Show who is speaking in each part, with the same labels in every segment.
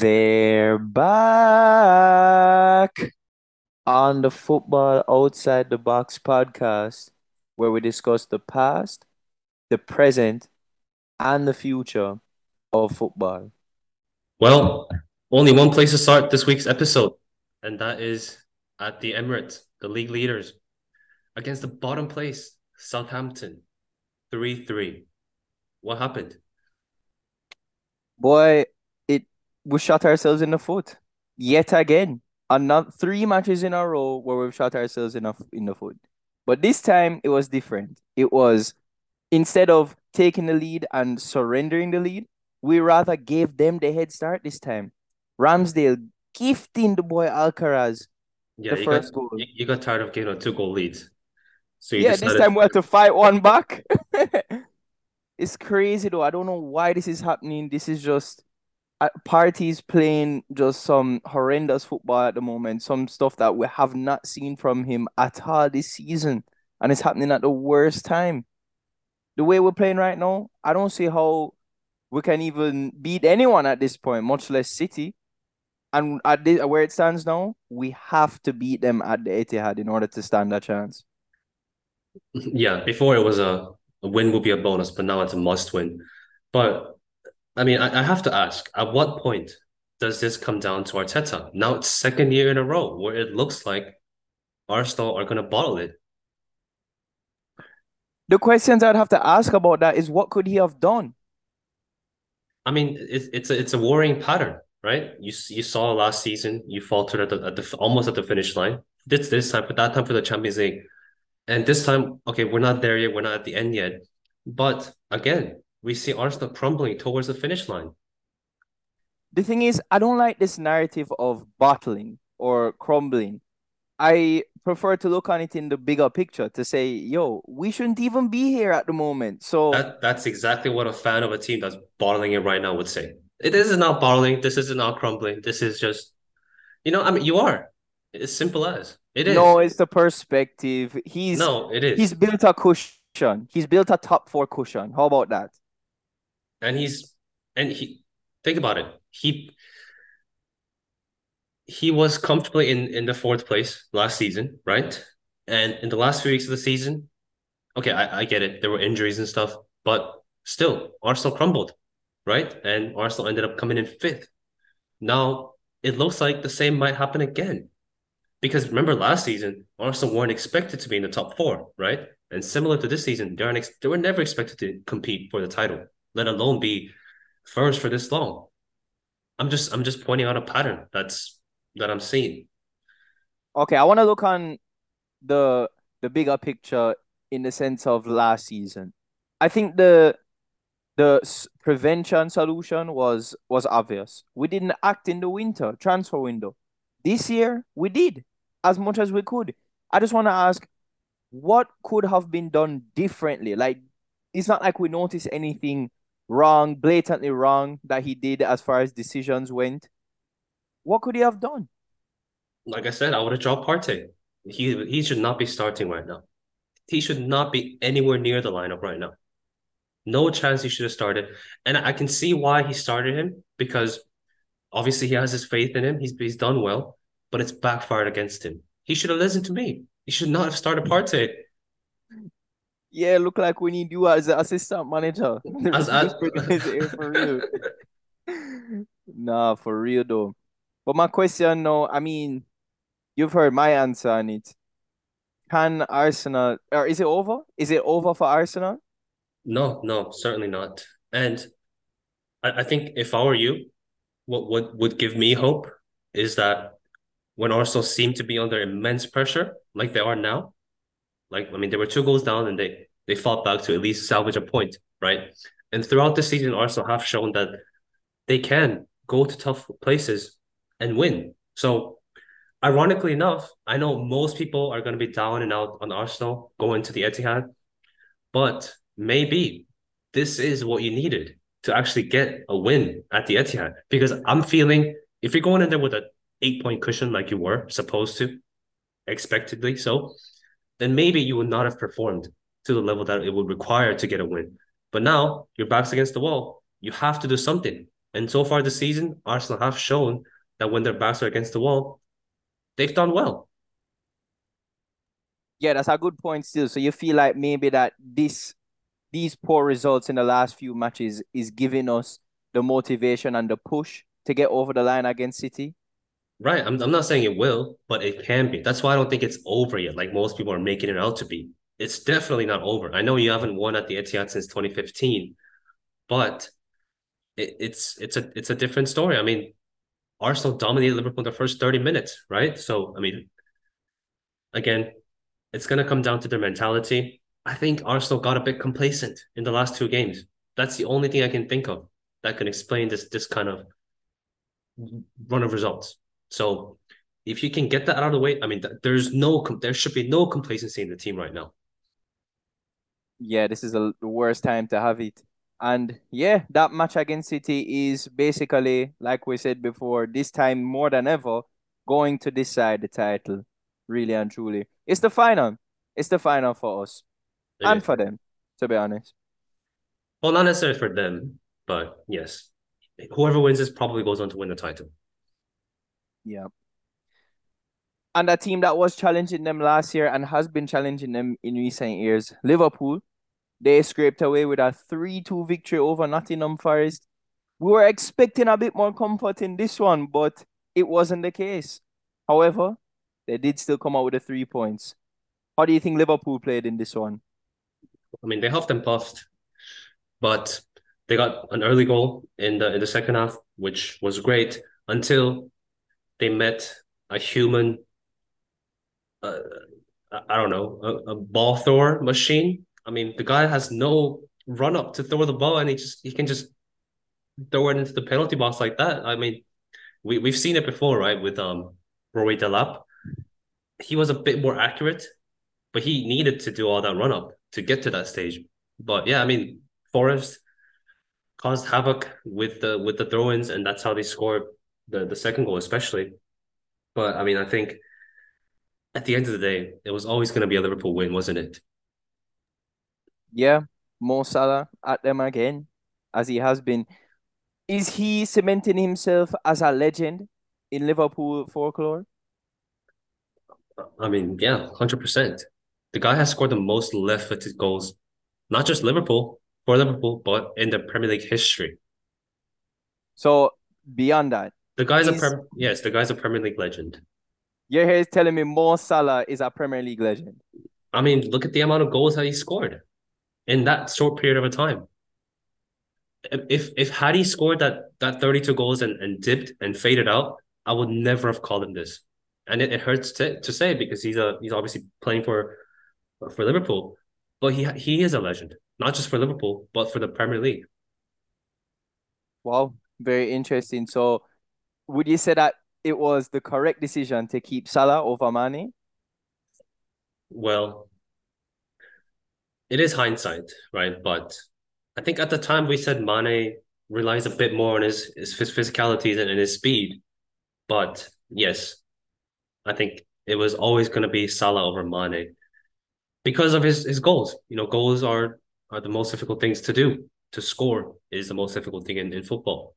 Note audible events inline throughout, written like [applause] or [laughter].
Speaker 1: They're back on the Football Outside the Box podcast, where we discuss the past, the present, and the future of football.
Speaker 2: Well, only one place to start this week's episode, and that is at the Emirates, the league leaders, against the bottom place, Southampton, 3 3. What happened?
Speaker 1: Boy, we shot ourselves in the foot yet again. Another three matches in a row where we've shot ourselves in, a, in the foot. But this time it was different. It was instead of taking the lead and surrendering the lead, we rather gave them the head start this time. Ramsdale gifting the boy Alcaraz
Speaker 2: yeah,
Speaker 1: the
Speaker 2: you
Speaker 1: first
Speaker 2: got,
Speaker 1: goal.
Speaker 2: You got tired of getting a two goal lead. So you
Speaker 1: yeah,
Speaker 2: decided,
Speaker 1: this time we had to fight one back. [laughs] [laughs] it's crazy though. I don't know why this is happening. This is just Uh, Partey's playing just some horrendous football at the moment. Some stuff that we have not seen from him at all this season, and it's happening at the worst time. The way we're playing right now, I don't see how we can even beat anyone at this point, much less City. And at this, where it stands now, we have to beat them at the Etihad in order to stand a chance. [laughs]
Speaker 2: yeah, before it was a, a win would be a bonus, but now it's a must win. But I mean, I, I have to ask, at what point does this come down to Arteta? Now it's second year in a row where it looks like Arsenal are going to bottle it.
Speaker 1: The questions I'd have to ask about that is what could he have done?
Speaker 2: I mean, it's it's a it's a worrying pattern, right? You you saw last season, you faltered at the, at the almost at the finish line. This this time for that time for the Champions League, and this time, okay, we're not there yet. We're not at the end yet. But again, we see Arsenal crumbling towards the finish line.
Speaker 1: The thing is, I don't like this narrative of bottling or crumbling. I prefer to look on it in the bigger picture to say, yo, we shouldn't even be here at the moment. So
Speaker 2: that that's exactly what a fan of a team that's bottling it right now would say. This is not bottling. This is not crumbling. This is just, you know, I mean, you are. It's simple as it is.
Speaker 1: No, it's the perspective. He's
Speaker 2: no, it is.
Speaker 1: He's built a cushion. He's built a top four cushion. How about that?
Speaker 2: And he's and he think about it. He he was comfortably in in the fourth place last season, right? And in the last few weeks of the season, okay, I, I get it. There were injuries and stuff, but still, Arsenal crumbled, right? And Arsenal ended up coming in fifth. Now it looks like the same might happen again. Because remember last season, Arsenal weren't expected to be in the top four, right? And similar to this season, they, aren't they were never expected to compete for the title, let alone be first for this long. I'm just I'm just pointing out a pattern that's that I'm seeing.
Speaker 1: Okay, I want to look on the the bigger picture in the sense of last season. I think the the prevention solution was was obvious. We didn't act in the winter transfer window. This year we did as much as we could. I just want to ask, what could have been done differently? Like, it's not like we noticed anything wrong, blatantly wrong that he did as far as decisions went. What could he have done?
Speaker 2: Like I said, I would have dropped Partey. He he should not be starting right now. He should not be anywhere near the lineup right now. No chance he should have started. And I can see why he started him because obviously he has his faith in him. He's he's done well, but it's backfired against him. He should have listened to me. He should not have started mm. Partey.
Speaker 1: Yeah, look like we need you as an assistant manager. [laughs]
Speaker 2: As, as...
Speaker 1: for real. [laughs] nah, for real though. But my question now, I mean, you've heard my answer on it. Can Arsenal or is it over? Is it over for Arsenal?
Speaker 2: No, no, certainly not. And I, I think if I were you, what would would give me hope is that when Arsenal seem to be under immense pressure, like they are now, like I mean, there were two goals down and they they fought back to at least salvage a point, right? And throughout the season, Arsenal have shown that they can go to tough places and win. So, ironically enough, I know most people are going to be down and out on Arsenal going to the Etihad, but maybe this is what you needed to actually get a win at the Etihad. Because I'm feeling if you're going in there with a eight point cushion like you were supposed to, expectedly so, then maybe you would not have performed to the level that it would require to get a win. But now your back's against the wall. You have to do something. And so far this season, Arsenal have shown that when their backs are against the wall, they've done well.
Speaker 1: Yeah, that's a good point still. So you feel like maybe that this these poor results in the last few matches is giving us the motivation and the push to get over the line against City?
Speaker 2: Right. I'm, I'm not saying it will, but it can be. That's why I don't think it's over yet, like most people are making it out to be. It's definitely not over. I know you haven't won at the Etihad since 2015, but it, it's it's a it's a different story. I mean, Arsenal dominated Liverpool in the first 30 minutes, right? So, I mean, again, it's to come down to their mentality. I think Arsenal got a bit complacent in the last two games. That's the only thing I can think of that can explain this this kind of run of results. So, if you can get that out of the way, I mean, there's no there should be no complacency in the team right now.
Speaker 1: Yeah, this is the worst time to have it. And yeah, that match against City is basically, like we said before, this time more than ever, going to decide the title, really and truly. It's the final. It's the final for us and for them, to be honest.
Speaker 2: Well, not necessarily for them, but yes, whoever wins this probably goes on to win the title.
Speaker 1: Yeah. And a team that was challenging them last year and has been challenging them in recent years, Liverpool, they scraped away with a 3 2 victory over Nottingham Forest. We were expecting a bit more comfort in this one, but it wasn't the case. However, they did still come out with the three points. How do you think Liverpool played in this one?
Speaker 2: I mean, they huffed and puffed, but they got an early goal in the in the second half, which was great until they met a human. Uh, I don't know, a, a ball thrower machine I mean, the guy has no run up to throw the ball, and he just he can just throw it into the penalty box like that. I mean, we we've seen it before, right? With um Rory Delap, he was a bit more accurate, but he needed to do all that run up to get to that stage. But yeah, I mean, Forest caused havoc with the with the throw-ins, and that's how they scored the the second goal, especially. But I mean, I think at the end of the day, it was always going to be a Liverpool win, wasn't it?
Speaker 1: yeah, Mo Salah at them again, as he has been. Is he cementing himself as a legend in Liverpool folklore?
Speaker 2: I mean, yeah, hundred percent. The guy has scored the most left-footed goals, not just Liverpool for Liverpool, but in the Premier League history.
Speaker 1: So beyond that,
Speaker 2: the guy's a Prem- yes, the guy's a Premier League legend.
Speaker 1: You're here telling me Mo Salah is a Premier League legend.
Speaker 2: I mean, look at the amount of goals that he scored in that short period of a time. If if had he scored that that 32 goals and, and dipped and faded out, I would never have called him this. And it, it hurts to, to say because he's a he's obviously playing for for Liverpool, but he he is a legend, not just for Liverpool, but for the Premier League.
Speaker 1: Wow, very interesting. So would you say that it was the correct decision to keep Salah over Mane?
Speaker 2: Well, it is hindsight, right? But I think at the time we said Mane relies a bit more on his his physicality and, and his speed. But yes, I think it was always going to be Salah over Mane because of his his goals. You know, goals are are the most difficult things to do. To score is the most difficult thing in, in football.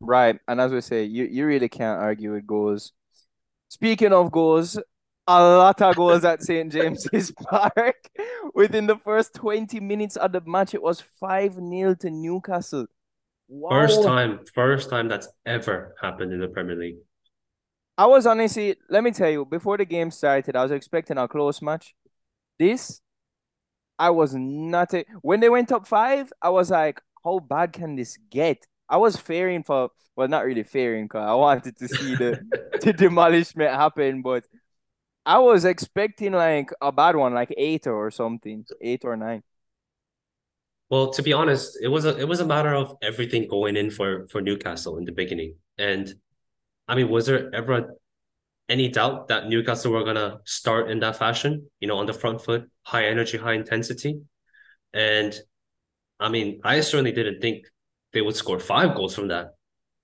Speaker 1: Right. And as we say, you, you really can't argue with goals. Speaking of goals, a lot of goals at St. James's [laughs] Park. Within the first 20 minutes of the match, it was 5 0 to Newcastle.
Speaker 2: Wow. First time, first time that's ever happened in the Premier League.
Speaker 1: I was honestly, let me tell you, before the game started, I was expecting a close match. This, I was not. A, when they went up five, I was like, how bad can this get? I was fearing for, well, not really fearing, because I wanted to see the, [laughs] the demolishment happen, but I was expecting like a bad one, like eight or something, eight or nine.
Speaker 2: Well, to be honest, it was a it was a matter of everything going in for for Newcastle in the beginning, and I mean, was there ever any doubt that Newcastle were gonna start in that fashion? You know, on the front foot, high energy, high intensity, and I mean, I certainly didn't think they would score five goals from that.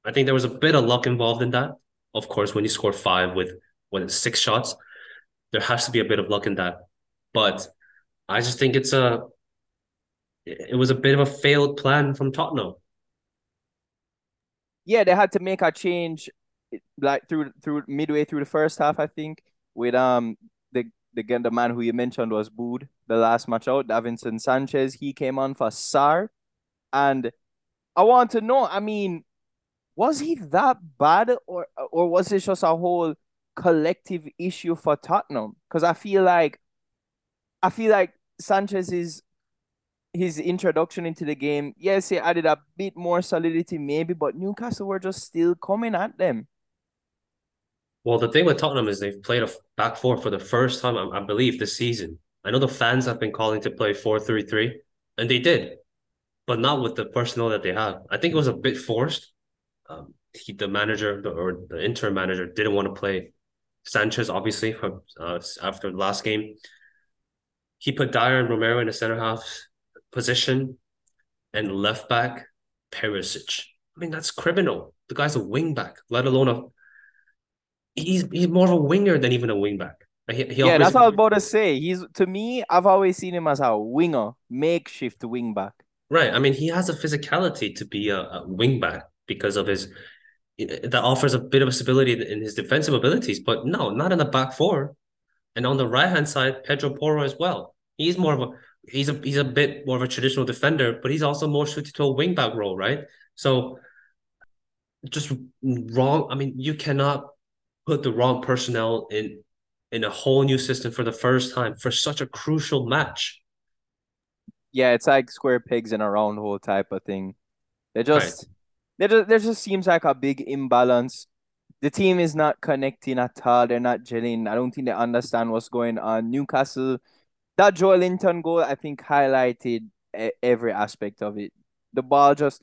Speaker 2: I think there was a bit of luck involved in that. Of course, when you score five with when six shots, there has to be a bit of luck in that. But I just think it's a it was a bit of a failed plan from Tottenham.
Speaker 1: yeah, they had to make a change like through through midway through the first half, I think, with um the the the man who you mentioned was booed the last match out, Davinson Sanchez. He came on for Sarr and I want to know. I mean, was he that bad, or or was it just a whole collective issue for Tottenham? Because I feel like, I feel like Sanchez is his introduction into the game. Yes, he added a bit more solidity, maybe, but Newcastle were just still coming at them.
Speaker 2: Well, the thing with Tottenham is they've played a back four for the first time, I, I believe, this season. I know the fans have been calling to play 4 3 3, and they did, but not with the personnel that they have. I think it was a bit forced. Um, he, the manager the, or the interim manager didn't want to play Sanchez, obviously, from, uh, after the last game. He put Dier and Romero in the center half position and left back Perisic. I mean, that's criminal. The guy's a wing back, let alone a he's he's more of a winger than even a wingback.
Speaker 1: He, he yeah, that's what I was about to say. He's to me, I've always seen him as a winger, makeshift wingback.
Speaker 2: Right. I mean, he has a physicality to be a, a wingback because of his that offers a bit of a stability in his defensive abilities, but no, not in the back four. And on the right hand side, Pedro Porro as well. He's more of a he's a he's a bit more of a traditional defender, but he's also more suited to a wingback role, right? So just wrong. I mean, you cannot put the wrong personnel in in a whole new system for the first time for such a crucial match.
Speaker 1: Yeah, it's like square pegs in a round hole type of thing. They just right. there just, there just seems like a big imbalance. The team is not connecting at all. They're not gelling. I don't think they understand what's going on. Newcastle, that Joelinton goal, I think highlighted every aspect of it. The ball just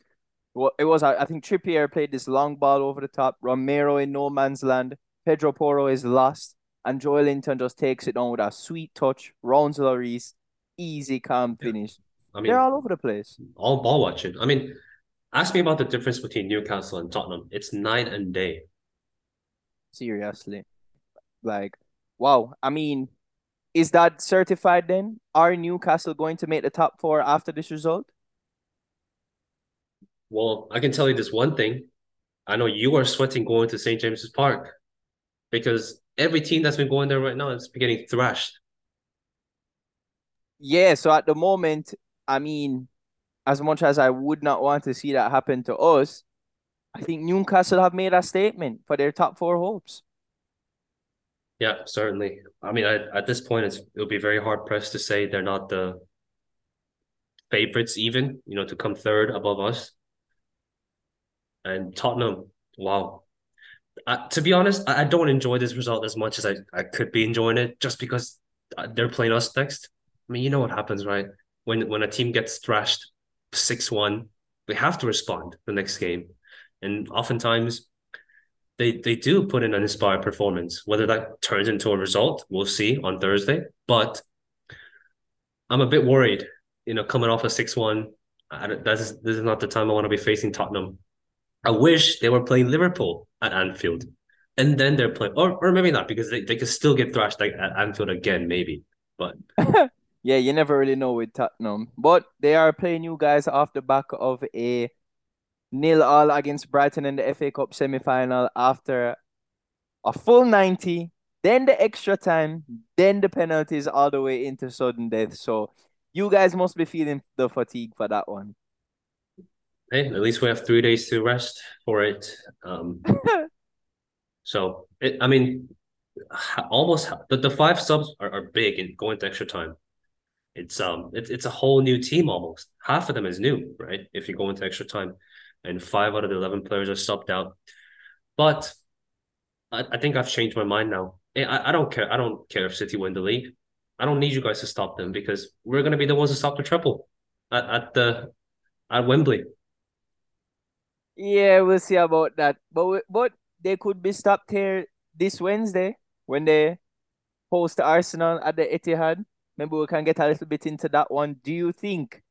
Speaker 1: well, it was I think Trippier played this long ball over the top. Romero in no man's land. Pedro Porro is lost, and Joelinton just takes it on with a sweet touch, rounds Lloris, easy, calm finish. Yeah. I mean, they're all over the place.
Speaker 2: All ball watching. I mean, ask me about the difference between Newcastle and Tottenham. It's night and day.
Speaker 1: Seriously, like, wow. I mean, is that certified then? Are Newcastle going to make the top four after this result?
Speaker 2: Well, I can tell you this one thing. I know you are sweating going to St. James's Park because every team that's been going there right now is getting thrashed.
Speaker 1: Yeah, so at the moment, I mean, as much as I would not want to see that happen to us, I think Newcastle have made a statement for their top four hopes.
Speaker 2: Yeah, certainly. I mean, I, at this point, it's it'll be very hard pressed to say they're not the favorites, even you know, to come third above us. And Tottenham, wow, uh, to be honest, I, I, don't enjoy this result as much as I, I could be enjoying it just because uh, they're playing us next. I mean, you know what happens, right? When when a team gets thrashed six one, we have to respond the next game, and oftentimes they they do put in an inspired performance. Whether that turns into a result, we'll see on Thursday. But I'm a bit worried, you know, coming off a six one. That's this is not the time I want to be facing Tottenham. I wish they were playing Liverpool at Anfield. And then they're playing, or, or maybe not, because they, they could still get thrashed like at Anfield again, maybe. But [laughs]
Speaker 1: yeah, you never really know with Tottenham. But they are playing you guys off the back of a nil all against Brighton in the FA Cup semi final after a full 90, then the extra time, then the penalties all the way into sudden death. So you guys must be feeling the fatigue for that one
Speaker 2: hey, at least we have three days to rest for it. Um, [laughs] so it, I mean, almost the, the five subs are, are big and going to extra time. It's um it's it's a whole new team almost. Half of them is new, right? If you go into extra time, and five out of the eleven players are subbed out. But I, I think I've changed my mind now. I, I don't care. I don't care if City win the league. I don't need you guys to stop them because we're gonna be the ones to stop the triple at, at the at Wembley.
Speaker 1: Yeah, we'll see about that. But but they could be stopped here this Wednesday when they host Arsenal at the Etihad. Maybe we can get a little bit into that one. Do you think?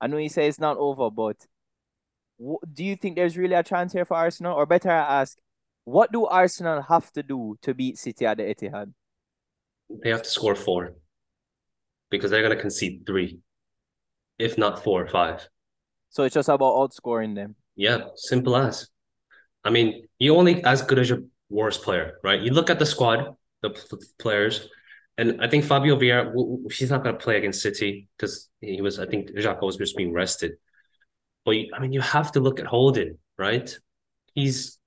Speaker 1: I know you say it's not over, but do you think there's really a chance here for Arsenal? Or better I ask, what do Arsenal have to do to beat City at the Etihad?
Speaker 2: They have to score four because they're going to concede three, if not four or five.
Speaker 1: So it's just about outscoring them.
Speaker 2: Yeah, simple as. I mean, you're only as good as your worst player, right? You look at the squad, the players, and I think Fabio Vieira, he's not going to play against City because he was, I think Xhaka was just being rested. But I mean, you have to look at Holding, right? He's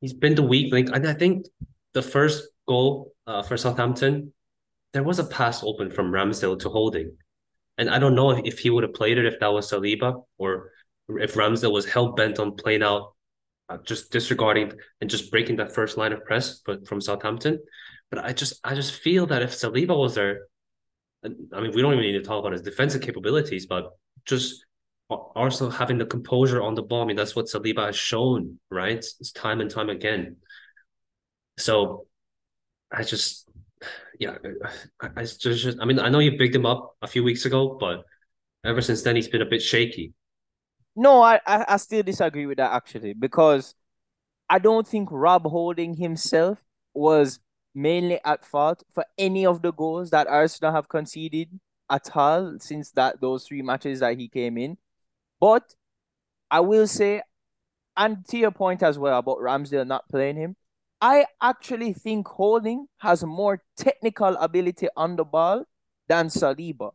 Speaker 2: he's been the weak link, and I think the first goal uh, for Southampton, there was a pass open from Ramsdale to Holding, and I don't know if, if he would have played it if that was Saliba or if Ramsdale was hell bent on playing out, uh, just disregarding and just breaking that first line of press, but from Southampton. But I just I just feel that if Saliba was there, I mean, we don't even need to talk about his defensive capabilities, but just also having the composure on the ball. I mean, that's what Saliba has shown, right? It's time and time again. So I just, yeah, I, I just, I mean, I know you picked him up a few weeks ago, but ever since then he's been a bit shaky.
Speaker 1: No, I, I still disagree with that actually because I don't think Rob Holding himself was mainly at fault for any of the goals that Arsenal have conceded at all since that those three matches that he came in. But I will say, and to your point as well about Ramsdale not playing him, I actually think Holding has more technical ability on the ball than Saliba.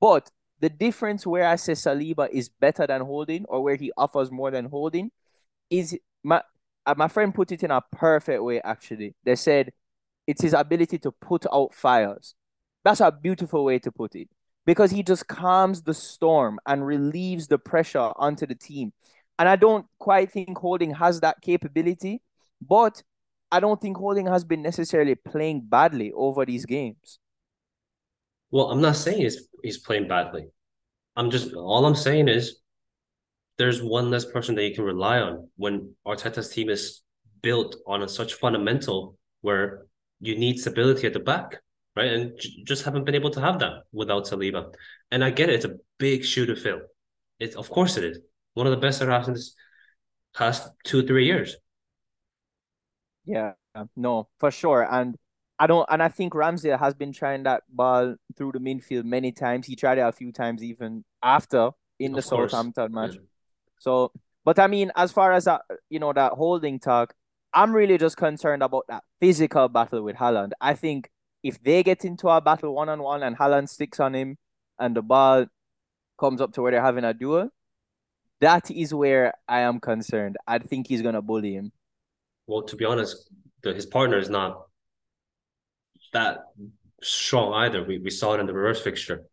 Speaker 1: But the difference where I say Saliba is better than Holding or where he offers more than Holding is my uh, my friend put it in a perfect way actually. They said it's his ability to put out fires. That's a beautiful way to put it because he just calms the storm and relieves the pressure onto the team. And I don't quite think Holding has that capability, but I don't think Holding has been necessarily playing badly over these games.
Speaker 2: Well, I'm not saying he's he's playing badly. I'm just all I'm saying is there's one less person that you can rely on when Arteta's team is built on a such fundamental where you need stability at the back right? And j- just haven't been able to have that without Saliba. And I get it; it's a big shoe to fill. It's of course it is one of the best this past two three years.
Speaker 1: Yeah, no, for sure, and I don't, and I think Ramsey has been trying that ball through the midfield many times. He tried it a few times even after in the Southampton match. Yeah. So, but I mean, as far as that, you know, that holding talk, I'm really just concerned about that physical battle with Haaland. I think if they get into a battle one on one and Haaland sticks on him and the ball comes up to where they're having a duel, that is where I am concerned. I think he's gonna bully him.
Speaker 2: Well, to be honest, the, his partner is not that strong either. We we saw it in the reverse fixture.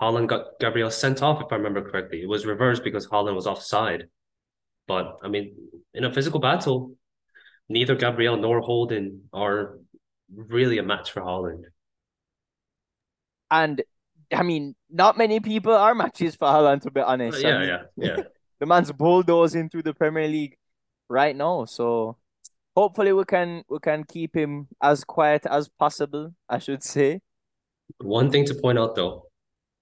Speaker 2: Haaland got Gabriel sent off, if I remember correctly. It was reversed because Haaland was offside. But I mean, in a physical battle, neither Gabriel nor Holding are really a match for Haaland.
Speaker 1: And I mean, not many people are matches for Haaland, to be oh, honest.
Speaker 2: yeah,
Speaker 1: I mean,
Speaker 2: yeah, yeah. [laughs]
Speaker 1: the man's bulldozing through the Premier League right now. So hopefully we can we can keep him as quiet as possible, I should say.
Speaker 2: One thing to point out though,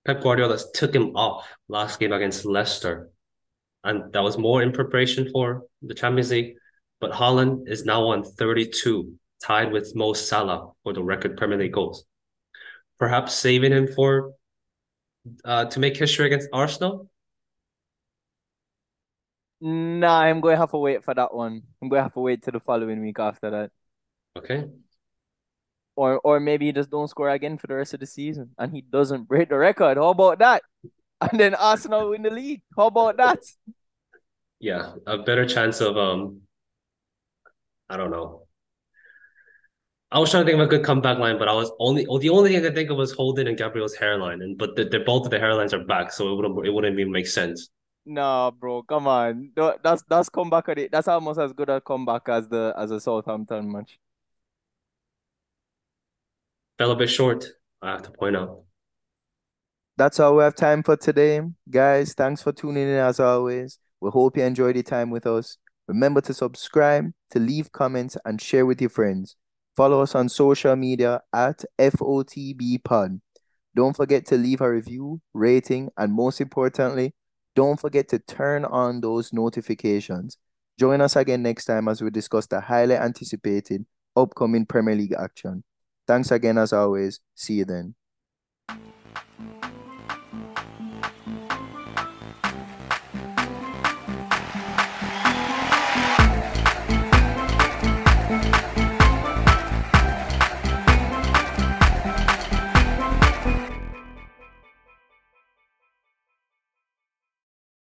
Speaker 2: Pep Guardiola took him off last game against Leicester. And that was more in preparation for the Champions League. But Haaland is now on 32 tied with Mo Salah for the record Premier League goals. Perhaps saving him for uh, to make history against Arsenal.
Speaker 1: Nah, I'm going to have to wait for that one. I'm going to have to wait till the following week after that.
Speaker 2: Okay.
Speaker 1: Or or maybe he just don't score again for the rest of the season and he doesn't break the record. How about that? [laughs] And then Arsenal win the league. How about that?
Speaker 2: Yeah, a better chance of um I don't know. I was trying to think of a good comeback line, but I was only oh, the only thing I could think of was Holding and Gabriel's hairline, and but the, the both of the hairlines are back, so it wouldn't it wouldn't even make sense.
Speaker 1: Nah, bro, come on. That's that's comeback at it. That's almost as good a comeback as the as a Southampton match.
Speaker 2: Fell a bit short, I have to point out.
Speaker 1: That's all we have time for today, guys. Thanks for tuning in as always. We hope you enjoyed your time with us. Remember to subscribe, to leave comments, and share with your friends. Follow us on social media at FOTB Don't forget to leave a review, rating, and most importantly, don't forget to turn on those notifications. Join us again next time as we discuss the highly anticipated upcoming Premier League action. Thanks again as always. See you then.